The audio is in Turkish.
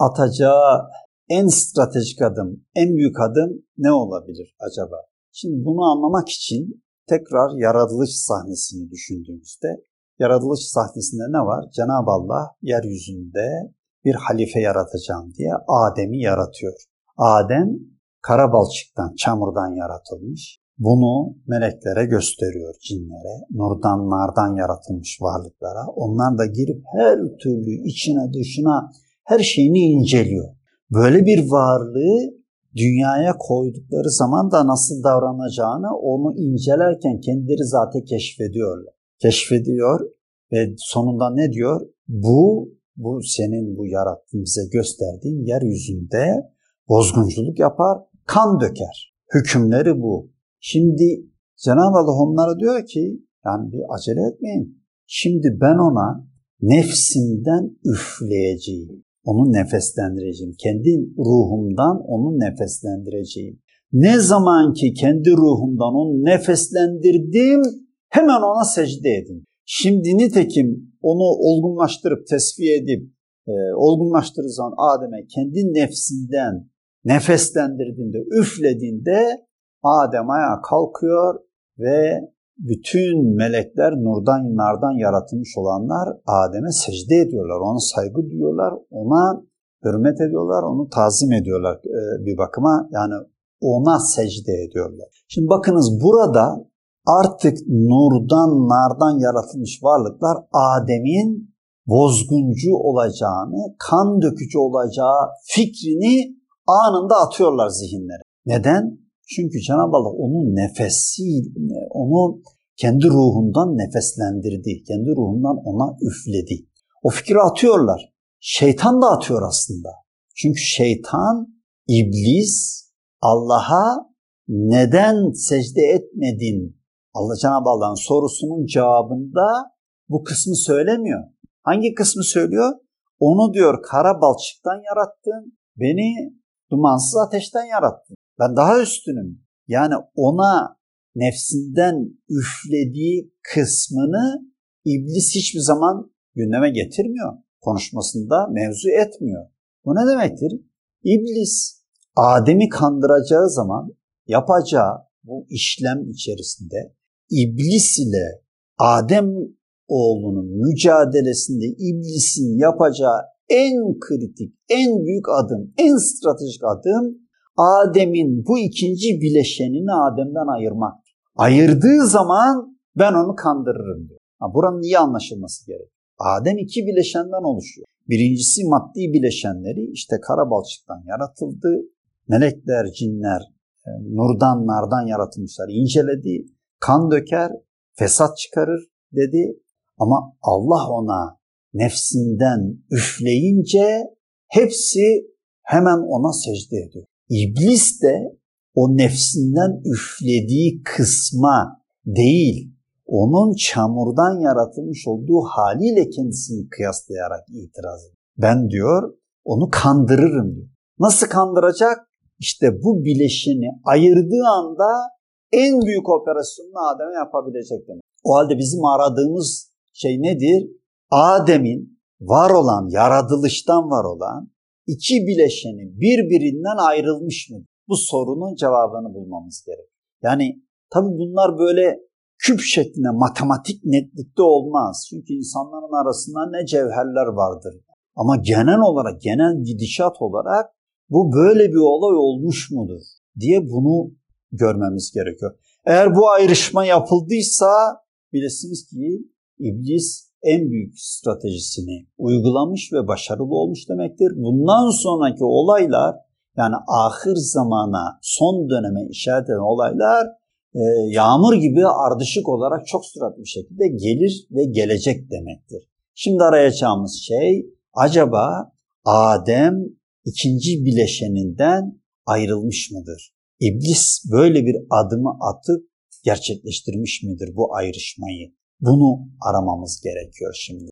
atacağı en stratejik adım, en büyük adım ne olabilir acaba? Şimdi bunu anlamak için tekrar yaratılış sahnesini düşündüğümüzde yaratılış sahnesinde ne var? Cenab-ı Allah yeryüzünde bir halife yaratacağım diye Adem'i yaratıyor. Adem kara balçıktan, çamurdan yaratılmış. Bunu meleklere gösteriyor cinlere, nurdan nardan yaratılmış varlıklara. Onlar da girip her türlü içine dışına her şeyini inceliyor. Böyle bir varlığı dünyaya koydukları zaman da nasıl davranacağını onu incelerken kendileri zaten keşfediyorlar. Keşfediyor ve sonunda ne diyor? Bu, bu senin bu yarattığın bize gösterdiğin yeryüzünde bozgunculuk yapar, kan döker. Hükümleri bu. Şimdi Cenab-ı Allah onlara diyor ki yani bir acele etmeyin. Şimdi ben ona nefsimden üfleyeceğim. Onu nefeslendireceğim. Kendi ruhumdan onu nefeslendireceğim. Ne zaman ki kendi ruhumdan onu nefeslendirdim hemen ona secde edin. Şimdi nitekim onu olgunlaştırıp tesviye edip e, olgunlaştırır zaman Adem'e kendi nefsinden nefeslendirdiğinde, üflediğinde Adem ayağa kalkıyor ve bütün melekler nurdan nardan yaratılmış olanlar Adem'e secde ediyorlar. Ona saygı duyuyorlar, ona hürmet ediyorlar, onu tazim ediyorlar e, bir bakıma. Yani ona secde ediyorlar. Şimdi bakınız burada artık nurdan nardan yaratılmış varlıklar Adem'in bozguncu olacağını, kan dökücü olacağı fikrini anında atıyorlar zihinlere. Neden? Çünkü Cenab-ı Allah onun nefesi, onu kendi ruhundan nefeslendirdi. Kendi ruhundan ona üfledi. O fikri atıyorlar. Şeytan da atıyor aslında. Çünkü şeytan, iblis Allah'a neden secde etmedin? Allah Cenab-ı Allah'ın sorusunun cevabında bu kısmı söylemiyor. Hangi kısmı söylüyor? Onu diyor kara balçıktan yarattın, beni dumansız ateşten yarattın. Ben daha üstünüm. Yani ona nefsinden üflediği kısmını iblis hiçbir zaman gündeme getirmiyor. Konuşmasında mevzu etmiyor. Bu ne demektir? İblis Adem'i kandıracağı zaman yapacağı bu işlem içerisinde iblis ile Adem oğlunun mücadelesinde iblisin yapacağı en kritik, en büyük adım, en stratejik adım Adem'in bu ikinci bileşenini Adem'den ayırmak. Ayırdığı zaman ben onu kandırırım diyor. Buranın iyi anlaşılması gerek. Adem iki bileşenden oluşuyor. Birincisi maddi bileşenleri işte kara balçıktan yaratıldı. Melekler, cinler, e, nurdan, nardan yaratılmışlar. inceledi, kan döker, fesat çıkarır dedi. Ama Allah ona nefsinden üfleyince hepsi hemen ona secde ediyor. İblis de o nefsinden üflediği kısma değil, onun çamurdan yaratılmış olduğu haliyle kendisini kıyaslayarak itiraz ediyor. Ben diyor onu kandırırım diyor. Nasıl kandıracak? İşte bu bileşini ayırdığı anda en büyük operasyonunu Adem'e yapabilecek demek. O halde bizim aradığımız şey nedir? Adem'in var olan, yaratılıştan var olan iki bileşeni birbirinden ayrılmış mı? Bu sorunun cevabını bulmamız gerek. Yani tabii bunlar böyle küp şeklinde matematik netlikte olmaz. Çünkü insanların arasında ne cevherler vardır. Ama genel olarak, genel gidişat olarak bu böyle bir olay olmuş mudur diye bunu görmemiz gerekiyor. Eğer bu ayrışma yapıldıysa bilesiniz ki iblis en büyük stratejisini uygulamış ve başarılı olmuş demektir. Bundan sonraki olaylar yani ahir zamana, son döneme işaret eden olaylar e, yağmur gibi ardışık olarak çok süratli bir şekilde gelir ve gelecek demektir. Şimdi arayacağımız şey acaba Adem ikinci bileşeninden ayrılmış mıdır? İblis böyle bir adımı atıp gerçekleştirmiş midir bu ayrışmayı? Bunu aramamız gerekiyor şimdi.